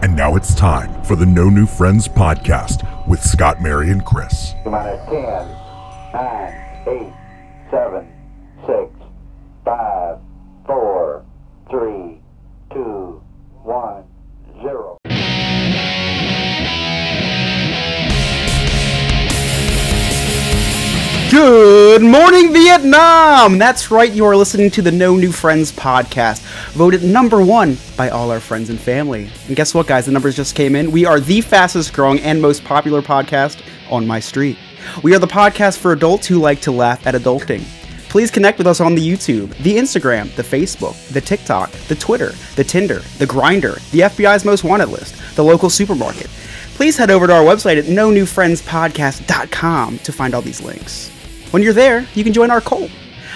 And now it's time for the No New Friends podcast with Scott, Mary, and Chris. Minus 10, 9, 8, 7, 6, 5, 4, 3, Good morning, Vietnam! That's right, you are listening to the No New Friends podcast, voted number one by all our friends and family. And guess what, guys? The numbers just came in. We are the fastest growing and most popular podcast on my street. We are the podcast for adults who like to laugh at adulting. Please connect with us on the YouTube, the Instagram, the Facebook, the TikTok, the Twitter, the Tinder, the Grindr, the FBI's most wanted list, the local supermarket. Please head over to our website at no new friends newfriendspodcast.com to find all these links. When you're there, you can join our cult.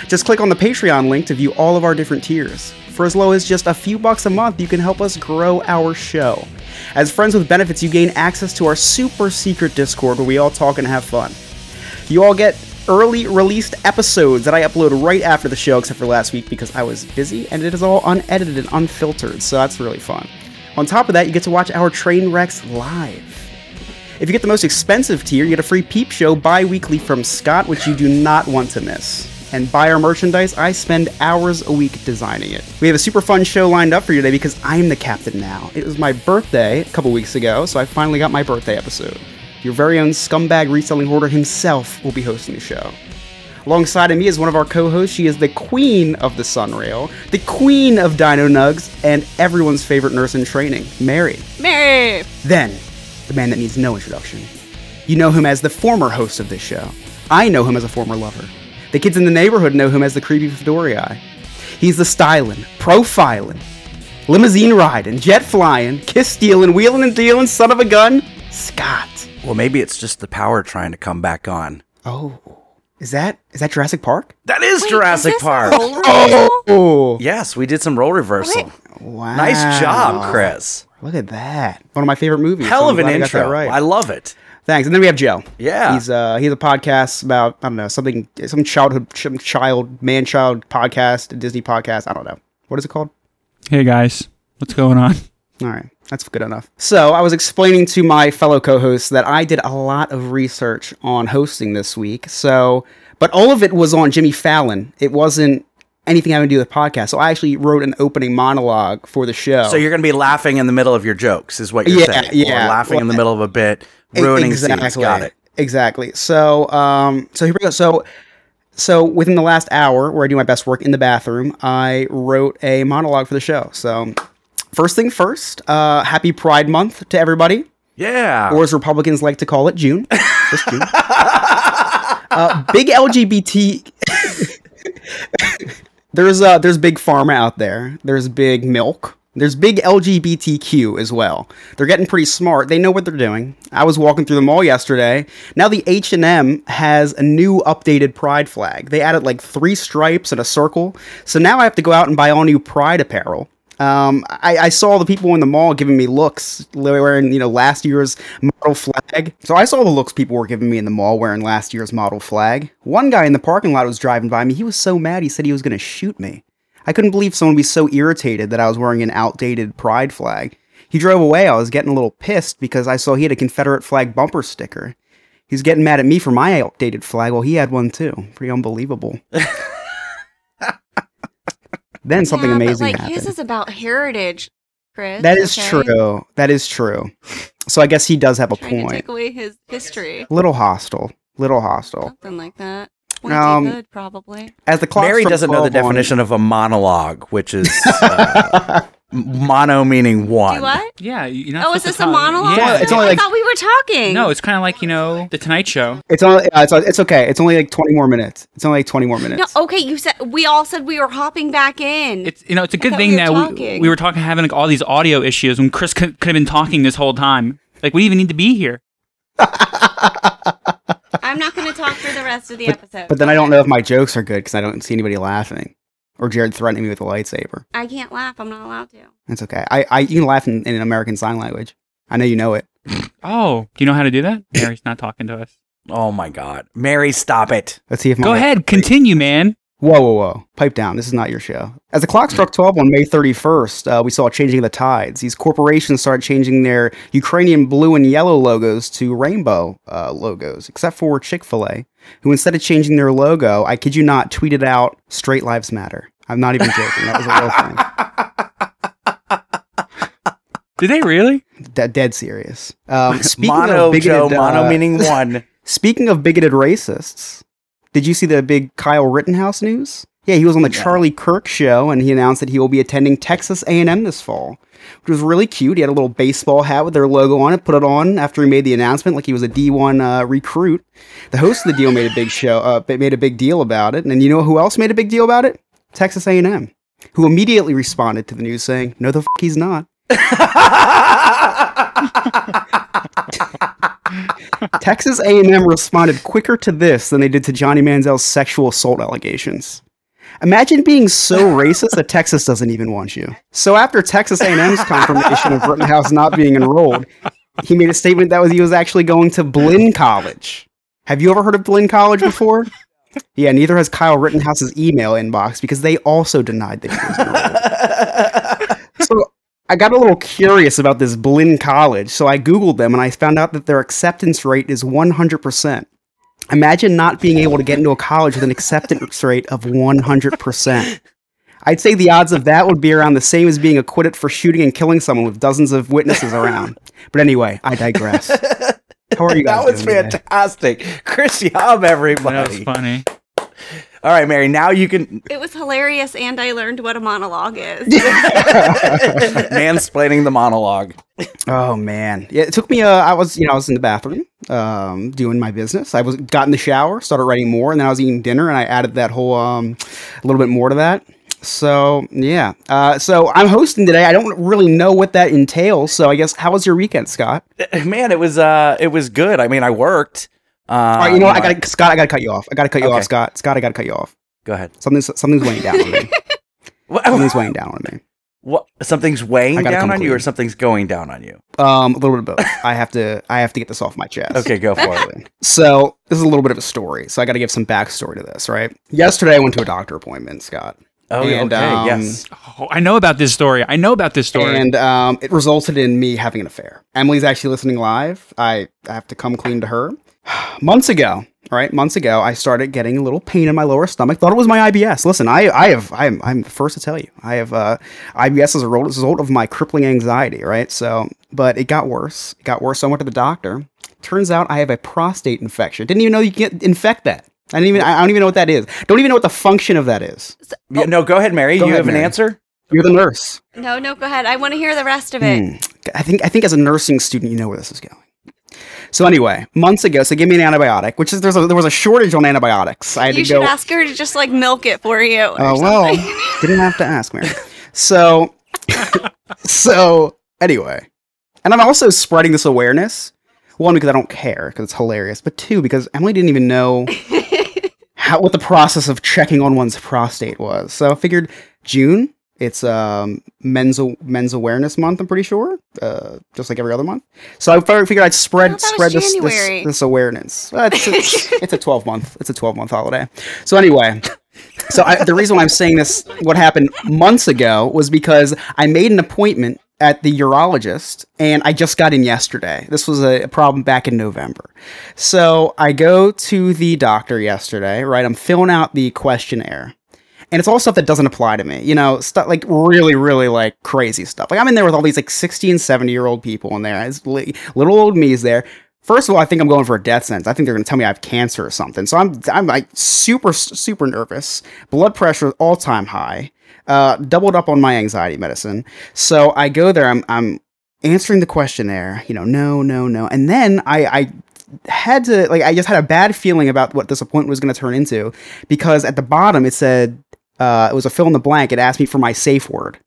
Just click on the Patreon link to view all of our different tiers. For as low as just a few bucks a month, you can help us grow our show. As friends with benefits, you gain access to our super secret Discord where we all talk and have fun. You all get early released episodes that I upload right after the show, except for last week because I was busy and it is all unedited and unfiltered, so that's really fun. On top of that, you get to watch our train wrecks live. If you get the most expensive tier, you get a free peep show bi weekly from Scott, which you do not want to miss. And buy our merchandise, I spend hours a week designing it. We have a super fun show lined up for you today because I'm the captain now. It was my birthday a couple weeks ago, so I finally got my birthday episode. Your very own scumbag reselling hoarder himself will be hosting the show. Alongside of me is one of our co-hosts. She is the queen of the Sunrail, the queen of Dino Nugs, and everyone's favorite nurse in training, Mary. Mary! Then, the man that needs no introduction. You know him as the former host of this show. I know him as a former lover. The kids in the neighborhood know him as the creepy Fedora eye. He's the styling, profiling, limousine riding, jet flying, kiss stealing, wheeling and dealing, son of a gun, Scott. Well, maybe it's just the power trying to come back on. Oh, is that is that Jurassic Park? That is Wait, Jurassic is this Park. a? Oh, Yes, we did some role reversal. Wait. wow! Nice job, Chris. Look at that. One of my favorite movies. Hell so of an glad I intro. right. I love it. Thanks. And then we have Joe. Yeah. He's uh he's a podcast about I don't know something some childhood some child man child podcast Disney podcast I don't know what is it called. Hey guys, what's going on? All right, that's good enough. So I was explaining to my fellow co-hosts that I did a lot of research on hosting this week. So, but all of it was on Jimmy Fallon. It wasn't anything having to do with podcast. So I actually wrote an opening monologue for the show. So you're going to be laughing in the middle of your jokes, is what you're Yeah, saying. yeah. Or laughing in the middle of a bit, ruining exactly. scenes. Got it. Exactly. So, um, so here we go. So, so within the last hour, where I do my best work in the bathroom, I wrote a monologue for the show. So, first thing first, uh, happy Pride Month to everybody, Yeah. or as Republicans like to call it, June. Just June. uh, big LGBT. there's uh, there's big pharma out there. There's big milk. There's big LGBTQ as well. They're getting pretty smart. They know what they're doing. I was walking through the mall yesterday. Now the H&M has a new updated pride flag. They added like three stripes and a circle. So now I have to go out and buy all new pride apparel. Um, I, I saw the people in the mall giving me looks wearing, you know, last year's model flag. So I saw the looks people were giving me in the mall wearing last year's model flag. One guy in the parking lot was driving by me. He was so mad. He said he was going to shoot me. I couldn't believe someone would be so irritated that I was wearing an outdated pride flag. He drove away. I was getting a little pissed because I saw he had a Confederate flag bumper sticker. He's getting mad at me for my outdated flag. Well, he had one too. Pretty unbelievable. then something Yeah, amazing But like happened. his is about heritage, Chris. That is okay? true. That is true. So I guess he does have a Trying to point. take away his history. Little hostile. Little hostile. Something like that. Pointy Um, good, probably. As the clock Mary doesn't know the 12 on- definition of a monologue, which is uh, mono meaning one. Do what? Yeah, you- you're Oh, is this a monologue? Yeah, It's only I like- thought we were talking. no, it's kind of like you know the Tonight Show. It's only. Uh, it's, it's okay. It's only like twenty more minutes. It's only like twenty more No, minutes. okay, you said we all said we were hopping back in. It's you know it's a good thing we that we, talking. we were talking having like all these audio issues when Chris could, could have been talking this whole time. Like we even need to be here. I'm not going to talk for the rest of the episode. But then I don't know if my jokes are good because I don't see anybody laughing, or Jared threatening me with a lightsaber. I can't laugh. I'm not allowed to. It's okay. I, I you can laugh in, in American Sign Language. I know you know it. Oh, do you know how to do that? Mary's not talking to us. Oh my God. Mary, stop it. Let's see if my Go ahead, continue, man. Whoa, whoa, whoa. Pipe down. This is not your show. As the clock struck 12 on May 31st, uh, we saw a changing of the tides. These corporations started changing their Ukrainian blue and yellow logos to rainbow uh, logos, except for Chick fil A, who instead of changing their logo, I kid you not, tweeted out Straight Lives Matter. I'm not even joking. That was a real thing. Did they really? De- dead serious. Um, speaking mono of bigoted, Joe, mono uh, meaning one. Speaking of bigoted racists, did you see the big Kyle Rittenhouse news? Yeah, he was on the Charlie Kirk show, and he announced that he will be attending Texas A&M this fall, which was really cute. He had a little baseball hat with their logo on it, put it on after he made the announcement, like he was a D1 uh, recruit. The host of the deal made a big show, uh, made a big deal about it, and you know who else made a big deal about it? Texas A&M, who immediately responded to the news saying, "No, the f- he's not." Texas A&M responded quicker to this than they did to Johnny Manziel's sexual assault allegations. Imagine being so racist that Texas doesn't even want you. So after Texas A&M's confirmation of Rittenhouse not being enrolled, he made a statement that was he was actually going to Blinn College. Have you ever heard of Blinn College before? Yeah, neither has Kyle Rittenhouse's email inbox because they also denied that he was enrolled. so I got a little curious about this Blinn College, so I Googled them and I found out that their acceptance rate is 100%. Imagine not being able to get into a college with an acceptance rate of 100%. I'd say the odds of that would be around the same as being acquitted for shooting and killing someone with dozens of witnesses around. But anyway, I digress. How are you guys That was doing today? fantastic. Chris Yob, everybody. That was funny. All right, Mary, now you can It was hilarious, and I learned what a monologue is. mansplaining the monologue. Oh man, yeah. It took me. Uh, I was, you know, I was in the bathroom, um, doing my business. I was got in the shower, started writing more, and then I was eating dinner, and I added that whole, um, a little bit more to that. So yeah. Uh, so I'm hosting today. I don't really know what that entails. So I guess how was your weekend, Scott? Man, it was uh it was good. I mean, I worked. Uh, All right, you know what? I got Scott. I got to cut you off. I got to cut you Okay. off, Scott. Scott, I got to cut you off. Go ahead. Something's something's weighing down on me. Something's weighing down on me. what something's weighing down on you or something's going down on you? Um, a little bit of both. I have to. I have to get this off my chest. Okay, go for it. So this is a little bit of a story. So I got to give some backstory to this, right? Yesterday I went to a doctor appointment, Scott, Oh, And, okay. um, yes. Oh, I know about this story. I know about this story. and um, it resulted in me having an affair. Emily's actually listening live. I, I have to come clean to her. Months ago, right? Months ago, I started getting a little pain in my lower stomach. Thought it was my IBS. Listen, I, I have, I'm, I'm the first to tell you, I have uh, IBS as a result of my crippling anxiety, right? So, but it got worse. It got worse. So I went to the doctor. Turns out I have a prostate infection. Didn't even know you can infect that. I didn't even. I don't even know what that is. Don't even know what the function of that is. Yeah, no, go ahead, Mary. Go you ahead, have an answer? You're the nurse. no, no, go ahead. I want to hear the rest of it. Hmm. I think I think as a nursing student, you know where this is going. So anyway, months ago, so give me an antibiotic, which is there's a, there was a shortage on antibiotics. I had You to should go. ask her to just like milk it for you. or Oh well, didn't have to ask, Mary. So, so anyway, and I'm also spreading this awareness. One because I don't care because it's hilarious, but two because Emily didn't even know how what the process of checking on one's prostate was. So I figured June. It's um men's men's awareness month. I'm pretty sure, uh, just like every other month. So I figured I'd spread I spread this, this this awareness. Uh, it's, it's, it's a 12 month. It's a 12 month holiday. So anyway, so I, the reason why I'm saying this, what happened months ago, was because I made an appointment at the urologist, and I just got in yesterday. This was a, problem back in November. So I go to the doctor yesterday. Right, I'm filling out the questionnaire. And it's all stuff that doesn't apply to me, you know, stuff like really, really like crazy stuff. Like I'm in there with all these like 60 and 70 year old people in there. It's li- little old me is there. First of all, I think I'm going for a death sentence. I think they're going to tell me I have cancer or something. So I'm I'm like super super nervous. Blood pressure all time high. Uh, doubled up on my anxiety medicine. So I go there. I'm I'm answering the questionnaire. You know, no, no, no. And then I I had to like I just had a bad feeling about what this appointment was going to turn into because at the bottom it said uh, it was a fill in the blank. It asked me for my safe word.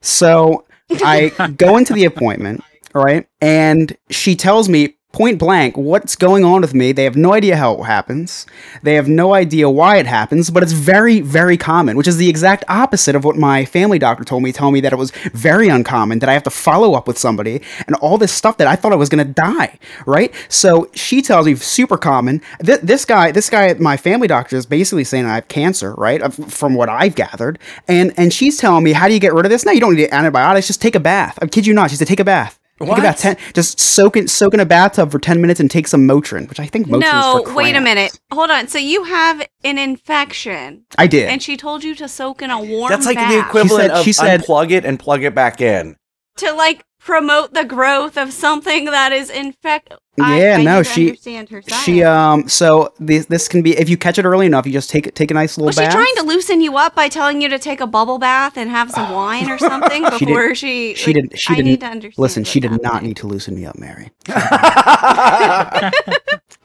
so I go into the appointment, all right, and she tells me point blank what's going on with me. They have no idea how it happens. They have no idea why it happens, but it's very, very common, which is the exact opposite of what my family doctor told me, telling me that it was very uncommon, that I have to follow up with somebody and all this stuff that I thought I was going to die, right? So she tells me super common. Th- this guy, this guy my family doctor is basically saying I have cancer, right? From what I've gathered. And and she's telling me, how do you get rid of this? No, you don't need antibiotics. Just take a bath. I kid you not. She said, take a bath. Take What? a bath. Ten, just soak in, soak in a bathtub for 10 minutes and take some Motrin, which I think Motrin no, is for wait a minute. Hold on. So you have an infection, I did. and she told you to soak in a warm That's like bath the equivalent said- of she said- unplug it and plug it back in. to like promote the growth of something that is infect. Yeah, I, I no, she- understand her she um so this this can be if you catch it early enough you just take take a nice little Was she trying to loosen you up by telling you to take a bubble bath and have some wine or something She did- before she? she like, did she I didn't need to understand. listen she did not need to loosen me up mary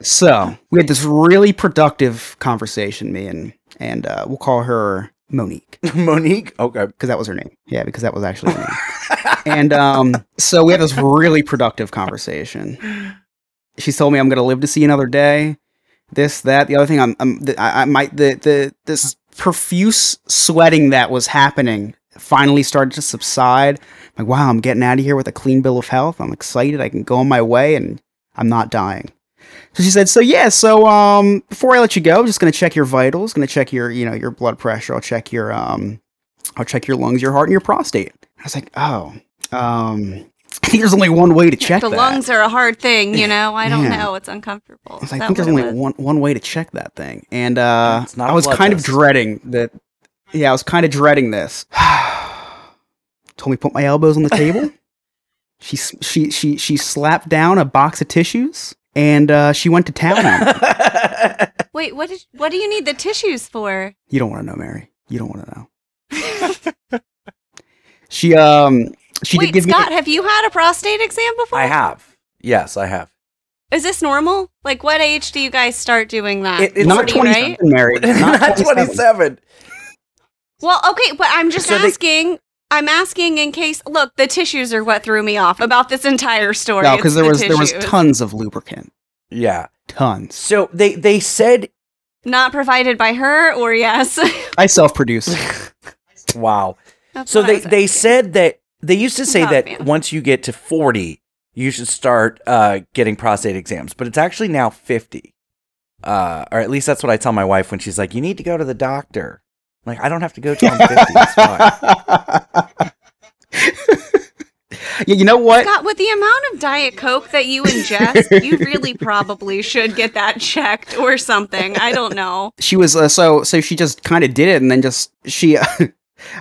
so we had this really productive conversation me and and uh, we'll call her monique. Monique? Okay. because that was her name. Yeah because that was actually her name. And um so we had this really productive conversation. She's told me i'm gonna live to see another day this that the other thing. I'm, I'm the, I, I might the the this profuse sweating that was happening finally started to subside. I'm like wow i'm getting out of here with a clean bill of health. I'm excited. I can go on my way and i'm not dying so she said so yeah so um before i let you go i'm just gonna check your vitals gonna check your you know your blood pressure i'll check your um i'll check your lungs your heart and your prostate i was like oh um i think there's only one way to check that. The that. lungs are a hard thing, you know. I don't Yeah. know. It's uncomfortable. I, was like, I think there's only it was? one one way to check that thing, and uh, It's not I a was kind test. of dreading that. Yeah, I was kind of dreading this. Told me to put my elbows on the table. she she she she slapped down a box of tissues, and uh, she went to town on me. Wait, what? Is, what do you need the tissues for? You don't want to know, Mary. You don't want to know. She um she Wait, did give Scott, me. have you had a prostate exam before? I have. Yes, I have. Is this normal? Like, what age do you guys start doing that? It- it's Not 40, twenty right? seven, Mary. Not, Not 27. 27. Well, okay, but I'm just So they- asking. I'm asking in case. Look, the tissues are what threw me off about this entire story. No, because there the was there was tons of lubricant. Yeah. Tons. So they they said not provided by her, or yes. I self produce. wow. That's So they was they said that they used to say Not that fan. once you get to 40, you should start uh, getting prostate exams, but it's actually now 50. Uh, or at least that's what I tell my wife when she's like, "You need to go to the doctor." I'm like, I don't have to go till I'm 50. It's fine. yeah, you know what? Scott, with the amount of Diet Coke that you ingest, you really probably should get that checked or something. I don't know. She was uh, so so she just kind of did it, and then just she.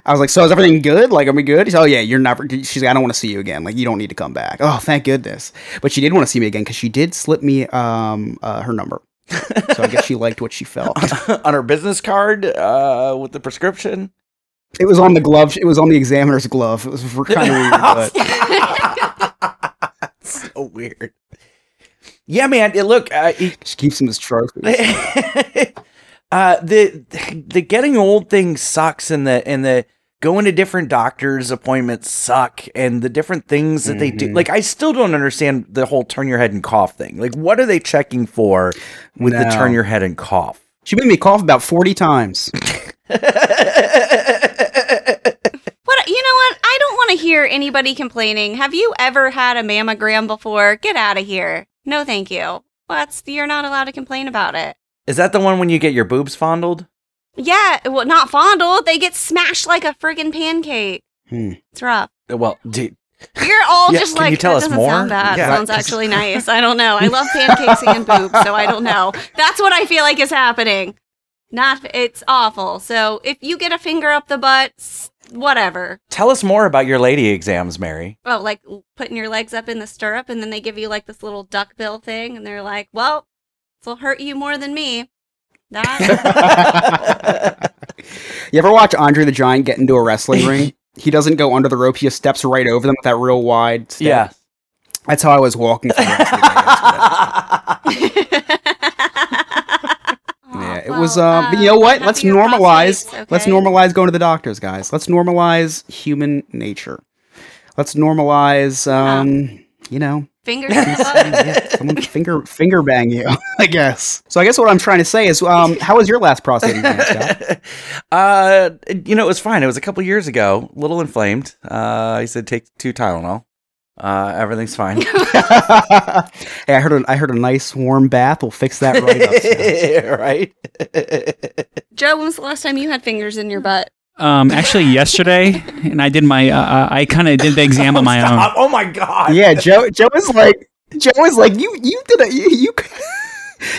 I was like, "So is everything good? Like, are we good?" She's, "Oh yeah, you're never." She's like, "I don't want to see you again. Like, you don't need to come back." Oh, thank goodness. But she did want to see me again because she did slip me um uh, her number. So I guess she liked what she felt. On her business card uh, with the prescription. It was on the glove. It was on the examiner's glove. It was kind of weird, but so weird. Yeah, man. it- Look, uh, it- she keeps him as trophies. uh, the the getting old thing sucks, and the and the going to different doctors' appointments suck, and the different things that they do. Mhm. Like, I still don't understand the whole turn your head and cough thing. Like, what are they checking for with the turn your head and cough? She made me cough about forty times. What you know what? I don't want to hear anybody complaining. Have you ever had a mammogram before? Get out of here. No, thank you. What's you're not allowed to complain about it. Is that the one when you get your boobs fondled? Yeah, well, not fondled. They get smashed like a friggin' pancake. Hmm. It's rough. Well, dude, You're all Yeah, just can like you tell that us doesn't more? sound bad. Yeah. Sounds actually nice. I don't know. I love pancakes and boobs, so I don't know. That's what I feel like is happening. Not it's awful. So if you get a finger up the butt, whatever. tell us more about your lady exams, Mary. Oh, like putting your legs up in the stirrup, and then they give you like this little duck bill thing, and they're like, "Well, this will hurt you more than me." That You ever watch Andre the Giant get into a wrestling ring? He doesn't go under the rope; he just steps right over them with that real wide. Step. yeah. that's how I was walking. For the rest of the day yesterday. Yeah, it was. Um, but you know what? Let's normalize. Let's normalize going to the doctors, guys. Let's normalize human nature. Let's normalize. Um, you know, Fingers in the butt. yeah, someone finger finger bang you, I guess. So I guess what I'm trying to say is, um, how was your last prostate exam, uh, you know, it was fine. It was a couple years ago. A little inflamed. Uh, he said take two Tylenol. Uh, everything's fine. hey, I heard a, I heard a nice warm bath will fix that right up. Right? Joe, when was the last time you had fingers in your butt? Um, actually, yesterday, and I did my. Uh, uh, I kind of did the exam on my own. Oh my god. Yeah, Joe. Joe is like, Joe is like, you you did a you you,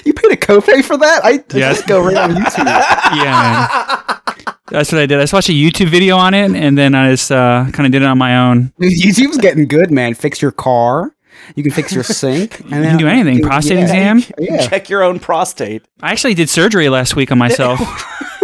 you paid a copay for that. I Yes. just go right on YouTube. Yeah, man. That's what I did. I just watched a YouTube video on it, and then I just uh, kind of did it on my own. YouTube's getting good, man. Fix your car. You can fix your sink. You can do anything. Prostate yeah, exam? Yeah. Check your own prostate. I actually did surgery last week on myself.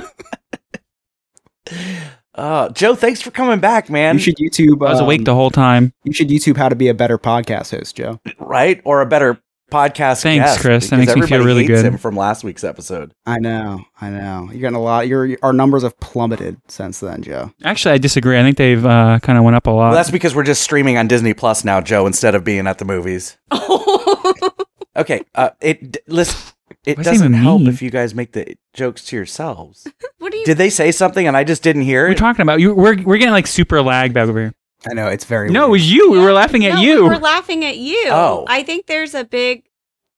Uh, Joe, thanks for coming back, man. You should YouTube. I was awake um, the whole time. You should YouTube how to be a better podcast host, Joe. right? Or a better podcast host. Thanks, guest, Chris. That makes me feel really good. Him from last week's episode. I know, I know. You're getting a lot. Your our numbers have plummeted since then, Joe. Actually, I disagree. I think they've uh, kind of went up a lot. Well, that's because we're just streaming on Disney Plus now, Joe, instead of being at the movies. Okay, uh, it d- listen. It What does that doesn't help mean? if you guys make the jokes to yourselves. What do you? Did they say something and I just didn't hear we're it? talking about you. We're we're getting like super lag back over here. I know it's very. No, it weird. was you. We were laughing at no, you. We were laughing at you. Oh. I think there's a big.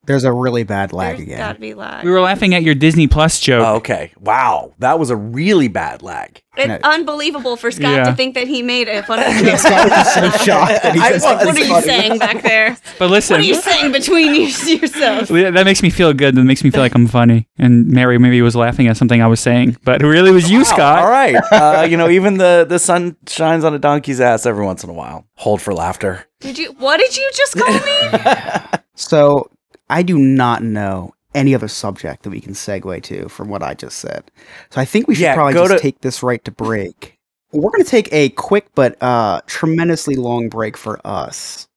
There's a really bad lag There's again. got to be lag. We were laughing at your Disney Plus joke. Oh, okay. Wow, that was a really bad lag. It's No. unbelievable for Scott Yeah. to think that he made a funny joke. Scott was so shocked. that he just- was. What are you funny. saying back there? But listen, What are you saying between you, yourself? that makes me feel good. That makes me feel like I'm funny. And Mary maybe was laughing at something I was saying, but it really was you, Wow, Scott. All right. Uh, you know, even the the sun shines on a donkey's ass every once in a while. Hold for laughter. Did you? What did you just call me? So I do not know any other subject that we can segue to from what I just said. So I think we should Yeah, probably just to- take this right to break. We're going to take a quick but uh, tremendously long break for us.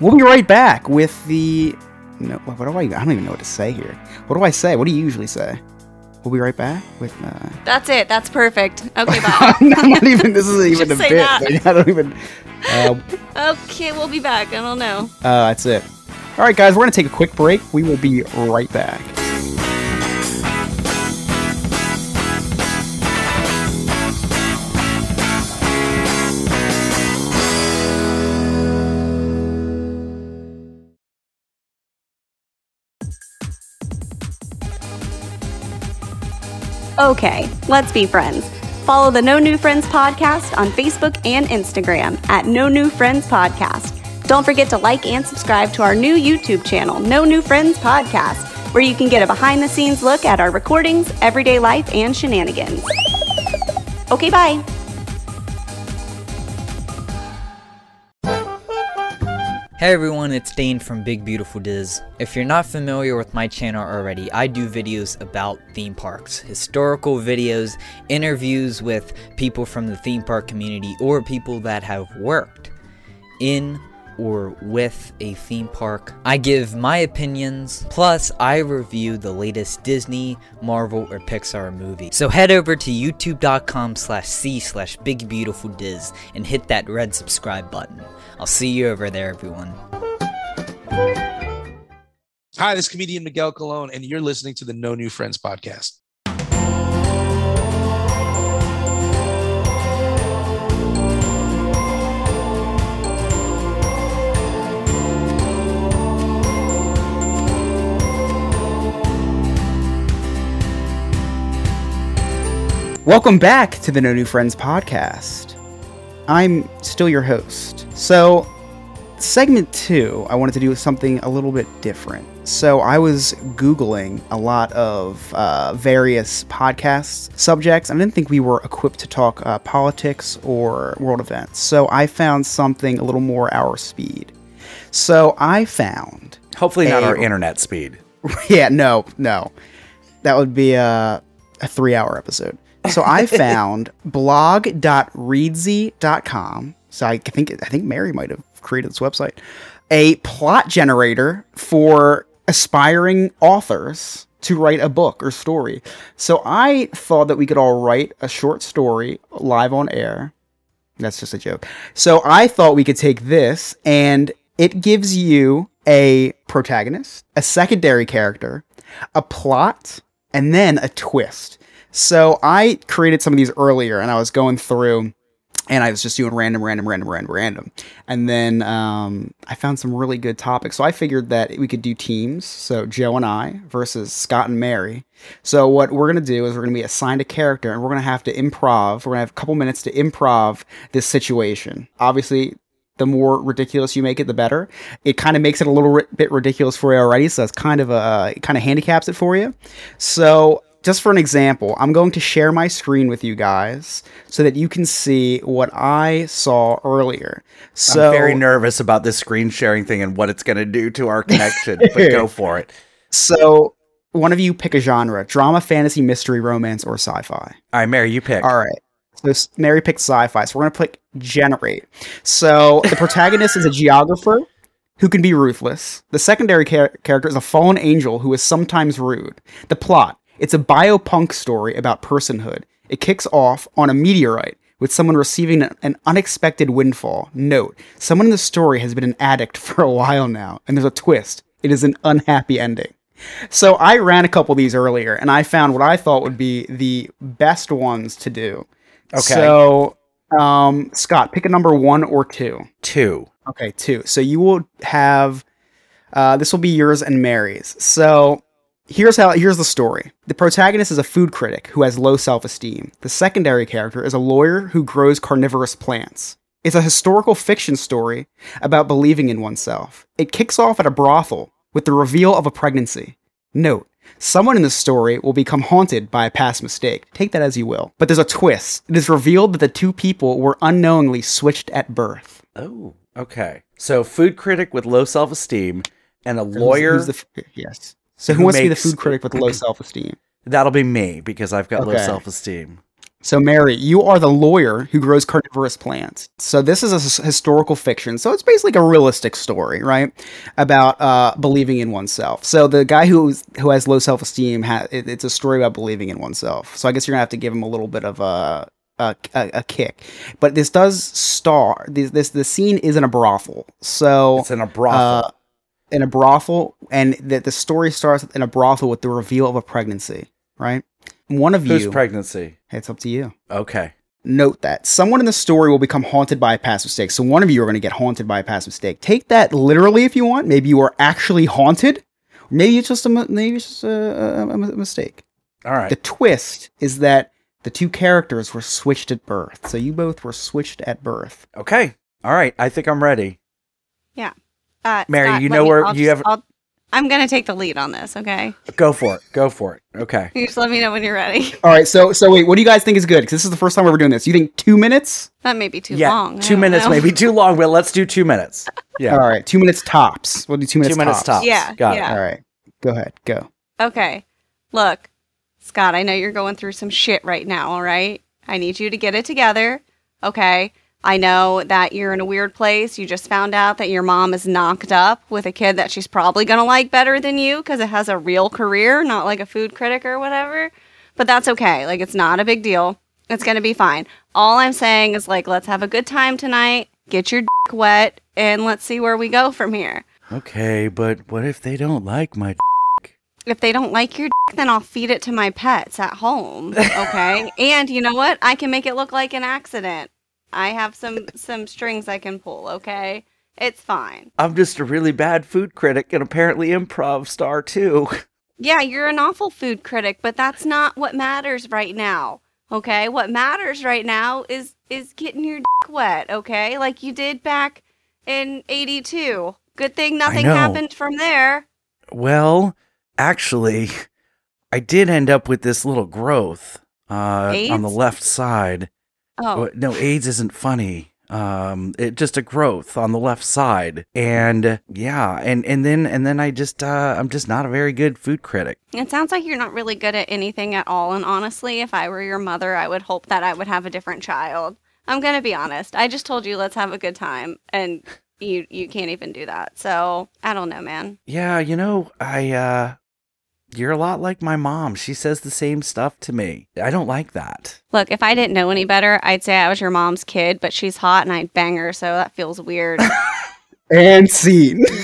We'll be right back with the. No, what do I? I don't even know what to say here. What do I say? What do you usually say? We'll be right back with. Uh, That's it. That's perfect. Okay, bye. I'm not even. This isn't even Just a bit. that. Like, I don't even. Uh, okay, we'll be back. I don't know. uh, that's it. All right, guys, we're gonna take a quick break. We will be right back. Okay, let's be friends. Follow the No New Friends podcast on Facebook and Instagram at No New Friends Podcast. Don't forget to like and subscribe to our new YouTube channel, No New Friends Podcast, where you can get a behind the scenes look at our recordings, everyday life, and shenanigans. Okay, bye. Hey everyone, it's Dane from Big Beautiful Diz. If you're not familiar with my channel already, I do videos about theme parks, historical videos, interviews with people from the theme park community or people that have worked in or with a theme park. I give my opinions, plus I review the latest Disney, Marvel, or Pixar movie. So head over to youtube.com slash c slash big beautiful diz and hit that red subscribe button. I'll see you over there, everyone. Hi, this is comedian Miguel Colon, and you're listening to the No New Friends podcast. Welcome back to the No New Friends podcast. I'm still your host. So, segment two, I wanted to do something a little bit different. So, I was Googling a lot of uh, various podcast subjects. I didn't think we were equipped to talk uh, politics or world events. So, I found something a little more our speed. So, I found Hopefully not Hey. our internet speed. yeah, no, no. That would be a, a three hour episode. So I found blog.reedsy.com. So I think I think Mary might have created this website. A plot generator for aspiring authors to write a book or story. So I thought that we could all write a short story live on air. That's just a joke. So I thought we could take this and it gives you a protagonist, a secondary character, a plot, and then a twist. So I created some of these earlier and I was going through and I was just doing random, random, random, random, random. And then um, I found some really good topics. So I figured that we could do teams. So Joe and I versus Scott and Mary. So what we're going to do is we're going to be assigned a character and we're going to have to improv. We're going to have a couple minutes to improv this situation. Obviously, the more ridiculous you make it, the better. It kind of makes it a little bit ridiculous for you already, so it's kind of a it kind of handicaps it for you. So, just for an example, I'm going to share my screen with you guys so that you can see what I saw earlier. So, I'm very nervous about this screen sharing thing and what it's going to do to our connection, but go for it. so one of you pick a genre: drama, fantasy, mystery, romance, or sci-fi. All right, Mary, you pick. All right. So Mary picked sci-fi. So we're gonna click generate. So the protagonist is a geographer who can be ruthless. The secondary char- character is a fallen angel who is sometimes rude. The plot: it's a biopunk story about personhood. It kicks off on a meteorite with someone receiving an, unexpected windfall. Note: someone in the story has been an addict for a while now, and there's a twist. It is an unhappy ending. So I ran a couple of these earlier, and I found what I thought would be the best ones to do. Okay. So, um, Scott, pick a number one or two. Two. Okay, two. So you will have. Uh, this will be yours and Mary's. So here's how. Here's the story. The protagonist is a food critic who has low self-esteem. The secondary character is a lawyer who grows carnivorous plants. It's a historical fiction story about believing in oneself. It kicks off at a brothel with the reveal of a pregnancy. Note, someone in the story will become haunted by a past mistake. Take that as you will. But there's a twist. It is revealed that the two people were unknowingly switched at birth. Oh, okay. So, food critic with low self esteem and a lawyer. who's the yes. So who, who wants to be the food critic with low self-esteem? That'll be me because I've got low self esteem. So Mary, you are the lawyer who grows carnivorous plants. So this is a s- historical fiction. So it's basically a realistic story, right? About uh, believing in oneself. So the guy who's who has low self-esteem, ha- it, it's a story about believing in oneself. So I guess you're gonna have to give him a little bit of a a, a, a kick. But this does star this this the scene is in a brothel. So It's in a brothel. uh, in a brothel, and that the story starts in a brothel with the reveal of a pregnancy, right? One of Whose you, pregnancy? it's up to you. Okay. Note that someone in the story will become haunted by a past mistake. So one of you are going to get haunted by a past mistake. Take that literally if you want. Maybe you are actually haunted. Maybe it's just a maybe it's just a, a, a mistake. All right. The twist is that the two characters were switched at birth. So you both were switched at birth. Okay. All right. I think I'm ready. Uh, Mary, Scott, you know me- where I'll you just- have- I'll, I'm gonna take the lead on this. Okay, Go for it. Go for it. Okay. you just let me know when you're ready. All right. So so wait, what do you guys think is good? Because this is the first time we're doing this. You think two minutes? That may be too yeah. long. I Two minutes know. may be too long, but let's do two minutes. Yeah. All right. Two minutes tops. We'll do two minutes. Two minutes tops. Yeah, Got yeah. it. All right. Go ahead. Go. Okay. Look, Scott, I know you're going through some shit right now, all right? I need you to get it together, okay? I know that you're in a weird place. You just found out that your mom is knocked up with a kid that she's probably going to like better than you because it has a real career, not like a food critic or whatever. But that's okay. Like, it's not a big deal. It's going to be fine. All I'm saying is, like, let's have a good time tonight, get your dick wet, and let's see where we go from here. Okay, but what if they don't like my? Dick? If they don't like your dick, then I'll feed it to my pets at home. Okay. and you know what? I can make it look like an accident. I have some some strings I can pull. Okay. It's fine. I'm just a really bad food critic and apparently improv star too. Yeah, you're an awful food critic, but that's not what matters right now. Okay. What matters right now is is getting your dick wet. Okay, like you did back in '82. Good thing nothing happened from there. Well, actually, I did end up with this little growth uh, on the left side. Oh, No, AIDS isn't funny. Um, it just a growth on the left side, and yeah, and and then and then I just uh, I'm just not a very good food critic. It sounds like you're not really good at anything at all. And honestly, if I were your mother, I would hope that I would have a different child. I'm gonna be honest. I just told you let's have a good time, and you you can't even do that. So I don't know, man. Yeah, you know, I uh, you're a lot like my mom. She says the same stuff to me. I don't like that. Look, if I didn't know any better, I'd say I was your mom's kid, but she's hot and I'd bang her, so that feels weird. and scene.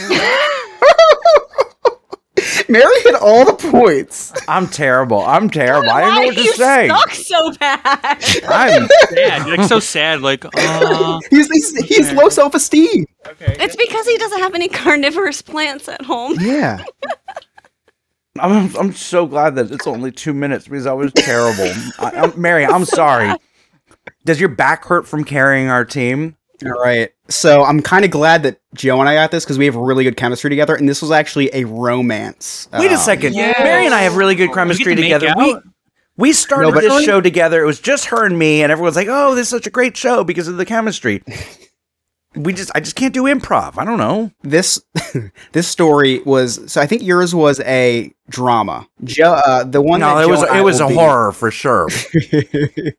Mary hit all the points. I'm terrible. I'm terrible. I don't know what to you say. suck so bad? I'm sad. You're like so sad. Like, uh, He's he's, he's low self esteem. okay. it's because he doesn't have any carnivorous plants at home. Yeah. I'm, I'm so glad that it's only two minutes because I was terrible. I, I'm, Mary, I'm sorry. Does your back hurt from carrying our team? All right. So I'm kind of glad that Joe and I got this because we have really good chemistry together, and this was actually a romance. Wait a Um, second. Yes. Mary and I have really good chemistry to together. We, we started No, but- this show together. It was just her and me, and everyone's like, "Oh, this is such a great show because of the chemistry." we just, I just can't do improv. I don't know. This this story was so I think yours was a drama. Joe, uh, the one No, that it Joe was, it was a be- horror for sure. the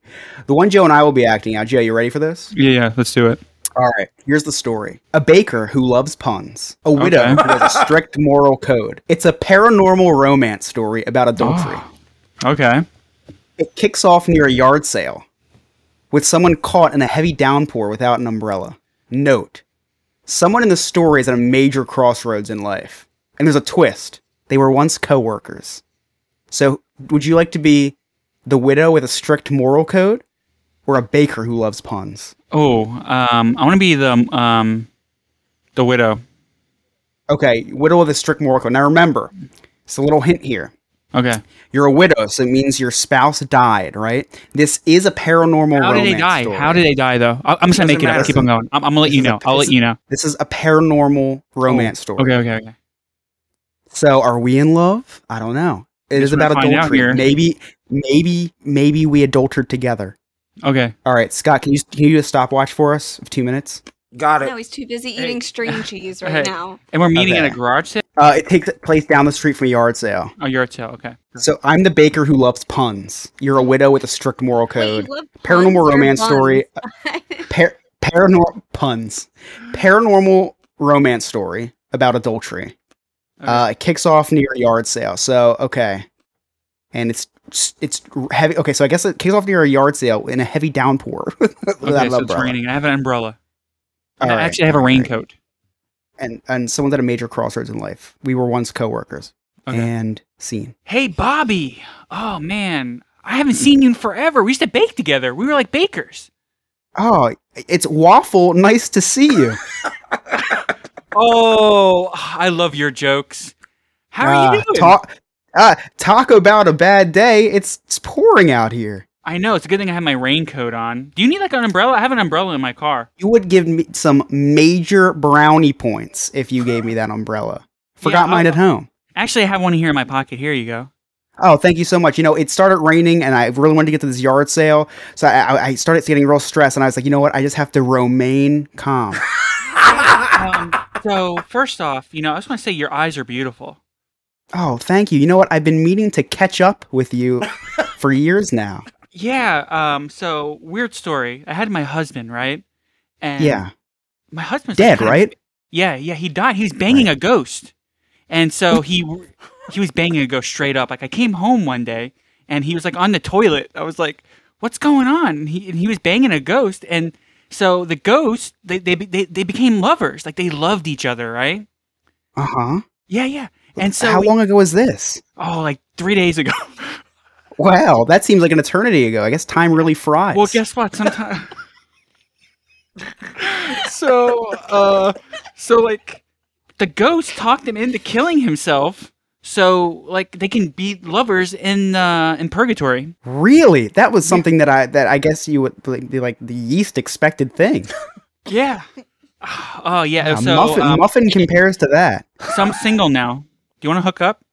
one Joe and I will be acting out. Joe, you ready for this? Yeah, yeah. Let's do it. All right, here's the story. A baker who loves puns. A widow Okay. who has a strict moral code. It's a paranormal romance story about adultery. Okay. It kicks off near a yard sale with someone caught in a heavy downpour without an umbrella. Note, someone in the story is at a major crossroads in life. And there's a twist. They were once co-workers. So, would you like to be the widow with a strict moral code or a baker who loves puns? Oh, um, I want to be the um, the widow. Okay, widow with a strict moral code. Now remember, it's a little hint here. Okay. You're a widow, so it means your spouse died, right? This is a paranormal How did they die? story. How did they die though? I- I'm just gonna make it up. Keep on going. I'm, I'm gonna let This you know. I'll let you know. This is a paranormal oh, romance story. Okay. Okay. Okay. So, are we in love? I don't know. It is about adultery. Maybe, maybe, maybe we adultered together. Okay. All right, Scott, can you can you do a stopwatch for us of two minutes? Got it. No, he's too busy Hey. eating string cheese right Hey. now. And we're meeting at a garage sale. Uh, it takes place down the street from a yard sale. Oh, you're sale. Okay. So I'm the baker who loves puns. You're a widow with a strict moral code. you love Paranormal puns romance story. Par- paranormal puns. Paranormal romance story about adultery. Uh, it kicks off near a yard sale. So okay, and it's it's heavy. Okay, so I guess it kicks off near a yard sale in a heavy downpour okay. So it's raining. I have an umbrella. All I right, actually have a raincoat. And and someone's at a major crossroads in life. We were once coworkers. Okay. And seen. Hey, Bobby. Oh man, I haven't seen you in forever. We used to bake together. We were like bakers. Oh, it's waffle. Nice to see you. Oh, I love your jokes. How are Ah, you doing? Talk. Uh, talk about a bad day. It's, it's pouring out here. I know it's a good thing I have my raincoat on. Do you need like an umbrella? I have an umbrella in my car. You would give me some major brownie points if you gave me that umbrella. Forgot Yeah, mine at home. Actually, I have one here in my pocket. Here you go. Oh, thank you so much. You know, it started raining, and I really wanted to get to this yard sale, so I, I, I started getting real stressed, and I was like, you know what? I just have to remain calm. Um, so first off, you know, I just want to say your eyes are beautiful. oh, thank you. You know what? I've been meaning to catch up with you for years now. Yeah. Um. So weird story. I had my husband, right? And Yeah, My husband's dead, like, right? Yeah. Yeah. He died. He was banging a ghost, and so he he was banging a ghost straight up. Like I came home one day, and he was like on the toilet. I was like, "What's going on?" And he and he was banging a ghost, and so the ghost they they they, they became lovers. Like they loved each other, right? Uh huh. Yeah. Yeah. And so How we- long ago was this? Oh, like three days ago. Wow, that seems like an eternity ago. I guess time really flies. Well, guess what? Sometimes. so, uh, so like, the ghost talked him into killing himself, so like they can be lovers in uh in purgatory. Really? That was something that I that I guess you would like- be like the least expected thing. Yeah. Oh yeah. Yeah, so muffin, um, muffin compares to that. so I'm single now. Do you want to hook up?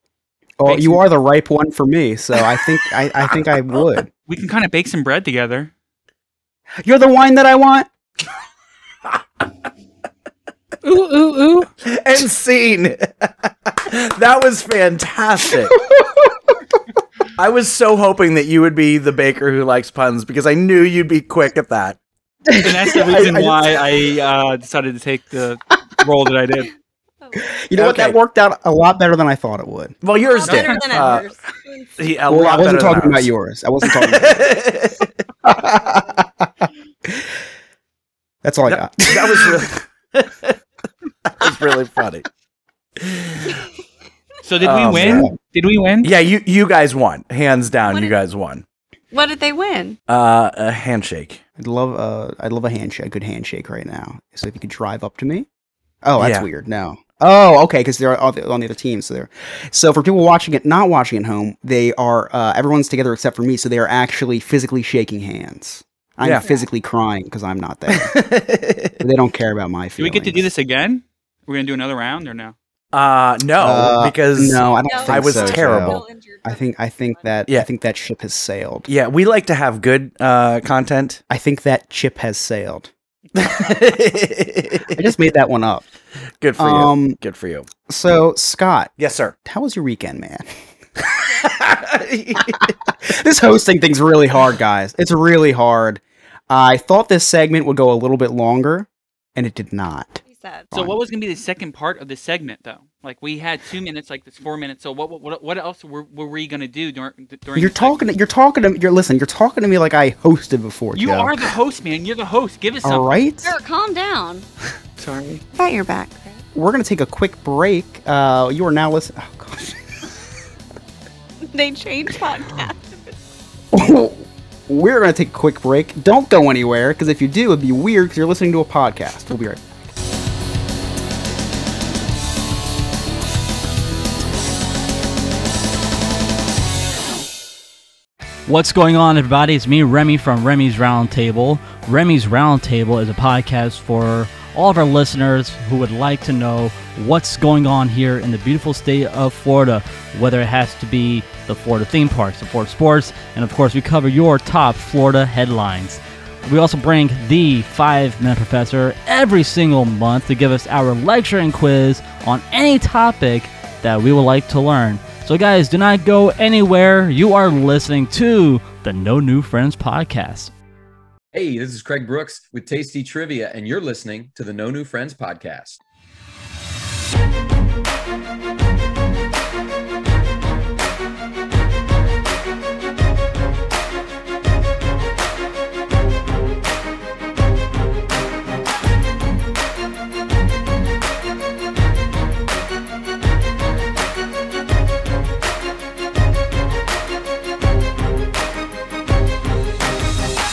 Well, you some- are the ripe one for me, so I think I, I think I would. We can kind of bake some bread together. You're the wine that I want. Ooh ooh ooh. And scene. that was fantastic. I was so hoping that you would be the baker who likes puns because I knew you'd be quick at that. And that's the reason I just- why I uh, decided to take the role that I did. You know what? That worked out a lot better than I thought it would. Well, yours did. Better than Uh, ours. he- a Well, I wasn't better than talking about yours. I wasn't talking. about yours. That's all I got. that was really was really funny. So did Oh, we win? man. Did we win? Yeah, you you guys won. Hands down, What you did- guys won. What did they win? Uh, a handshake. I'd love uh I'd love a handshake, a good handshake right now. So if you could drive up to me. Oh, that's Yeah. weird. No. Oh, okay, because they're on the, on the other team. So they're so for people watching it, not watching at home, they are uh, everyone's together except for me. So they are actually physically shaking hands. I'm Yeah. physically crying because I'm not there. they don't care about my feelings. Do we get to do this again? We're gonna do another round or no? Uh, no, Uh, because no, I don't No, think I was so, terrible. Joe. I think I think that Yeah. I think that ship has sailed. Yeah, we like to have good uh content. I think that ship has sailed. I just made that one up. Good for you. Um, Good for you. So Scott, Yes, sir. how was your weekend, man? this hosting thing's really hard, guys. It's really hard. I thought this segment would go a little bit longer, and it did not. He said. So what was gonna be the second part of the segment though? Like we had two minutes, like this four minutes. So what what what else were, were we gonna do during during? You're talking. segment? You're talking to. You're listen. You're talking to me like I hosted before. You Joe. are the host, man. You're the host. Give us something. all right. Sir, calm down. Sorry. Got your back. We're gonna take a quick break. Uh, you are now listening. Oh gosh. They changed podcast. We're gonna take a quick break. Don't go anywhere, because if you do, it'd be weird because you're listening to a podcast. We'll be right. back. What's going on, everybody? It's me, Remy from Remy's Roundtable. Remy's Roundtable is a podcast for all of our listeners who would like to know what's going on here in the beautiful state of Florida, whether it has to be the Florida theme parks, the Florida sports, and of course, we cover your top Florida headlines. We also bring the five minute professor every single month to give us our lecture and quiz on any topic that we would like to learn. So, guys, do not go anywhere. You are listening to the No New Friends podcast. Hey, this is Craig Brooks with Tasty Trivia, and you're listening to the No New Friends podcast.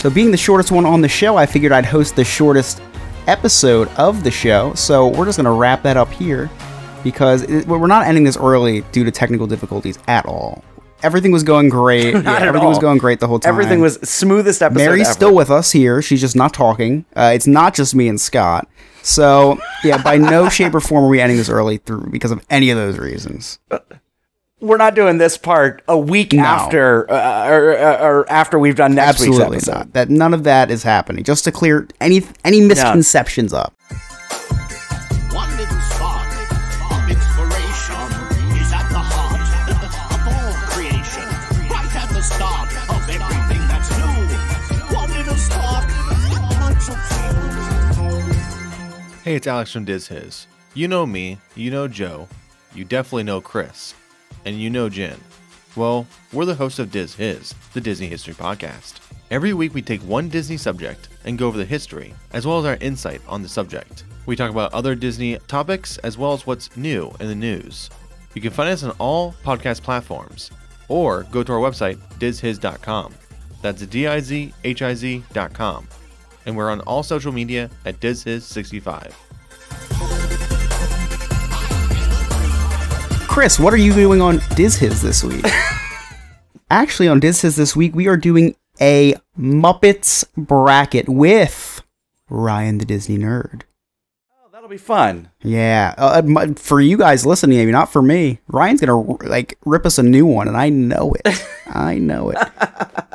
So, being the shortest one on the show, I figured I'd host the shortest episode of the show. So, we're just going to wrap that up here because it, we're not ending this early due to technical difficulties at all. Everything was going great. Not Yeah, everything was going great the whole time. Everything was smoothest episode. Mary's ever. still with us here. She's just not talking. Uh, it's not just me and Scott. So, yeah, by no shape or form are we ending this early through because of any of those reasons. We're not doing this part a week No. after, uh, or, or, or after we've done next Absolutely week's episode. not. That none of that is happening. Just to clear any any misconceptions up. One little spark of inspiration is at the heart of all creation. Right at the start of everything that's new. One little spark, much of Hey, it's Alex from Diz His. You know me, you know Joe, you definitely know Chris, and you know Jen. Well, we're the hosts of Diz His, the Disney History Podcast. Every week we take one Disney subject and go over the history, as well as our insight on the subject. We talk about other Disney topics, as well as what's new in the news. You can find us on all podcast platforms, or go to our website, dizhiz.com. That's D-I-Z-H-I-Z.com. And we're on all social media at dizhiz65. Chris, what are you doing on Diz His this week? Actually, on Diz His this week, we are doing a Muppets bracket with Ryan the Disney Nerd. Oh, that'll be fun. Yeah, uh, for you guys listening, maybe not for me. Ryan's gonna like rip us a new one, and I know it. I know it.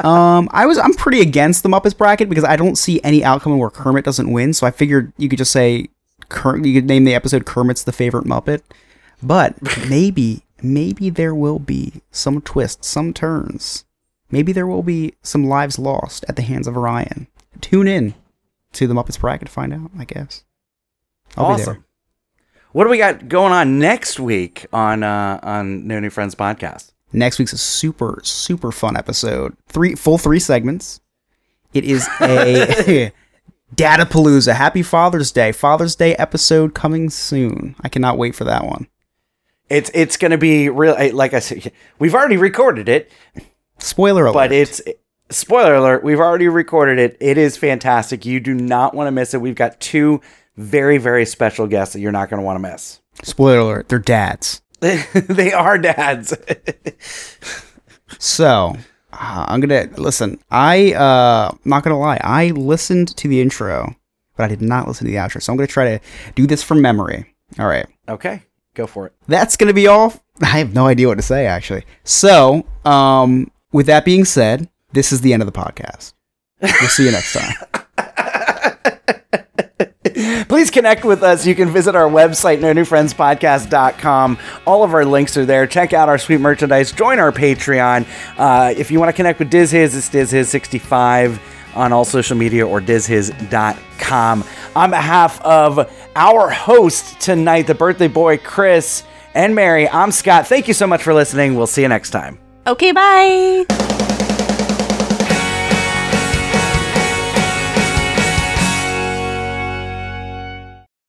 Um, I was I'm pretty against the Muppets bracket because I don't see any outcome where Kermit doesn't win. So I figured you could just say, Ker- you could name the episode Kermit's the favorite Muppet. But maybe, maybe there will be some twists, some turns. Maybe there will be some lives lost at the hands of Ryan. Tune in to the Muppets bracket to find out. I guess. I'll awesome. What do we got going on next week on uh, on No New Friends podcast? Next week's a super super fun episode. Three full three segments. It is a Dadapalooza. Happy Father's Day. Father's Day episode coming soon. I cannot wait for that one. It's it's going to be real. Like I said, we've already recorded it, Spoiler alert. but it's spoiler alert. We've already recorded it. It is fantastic. You do not want to miss it. We've got two very very special guests that you're not going to want to miss. Spoiler alert. They're dads. they are dads. So uh, I'm gonna listen. I uh, not gonna lie. I listened to the intro, but I did not listen to the outro. So I'm gonna try to do this from memory. All right. okay, go for it. that's gonna be all. I have no idea what to say actually. So, um, with that being said, this is the end of the podcast. We'll see you next time. Please connect with us. You can visit our website, no newfriendspodcast.com. All of our links are there. Check out our sweet merchandise. Join our Patreon. Uh, if you want to connect with DizHiz, it's DizHiz65 on all social media or DizHiz.com. On behalf of our host tonight, the birthday boy, Chris and Mary, I'm Scott. Thank you so much for listening. We'll see you next time. Okay, bye.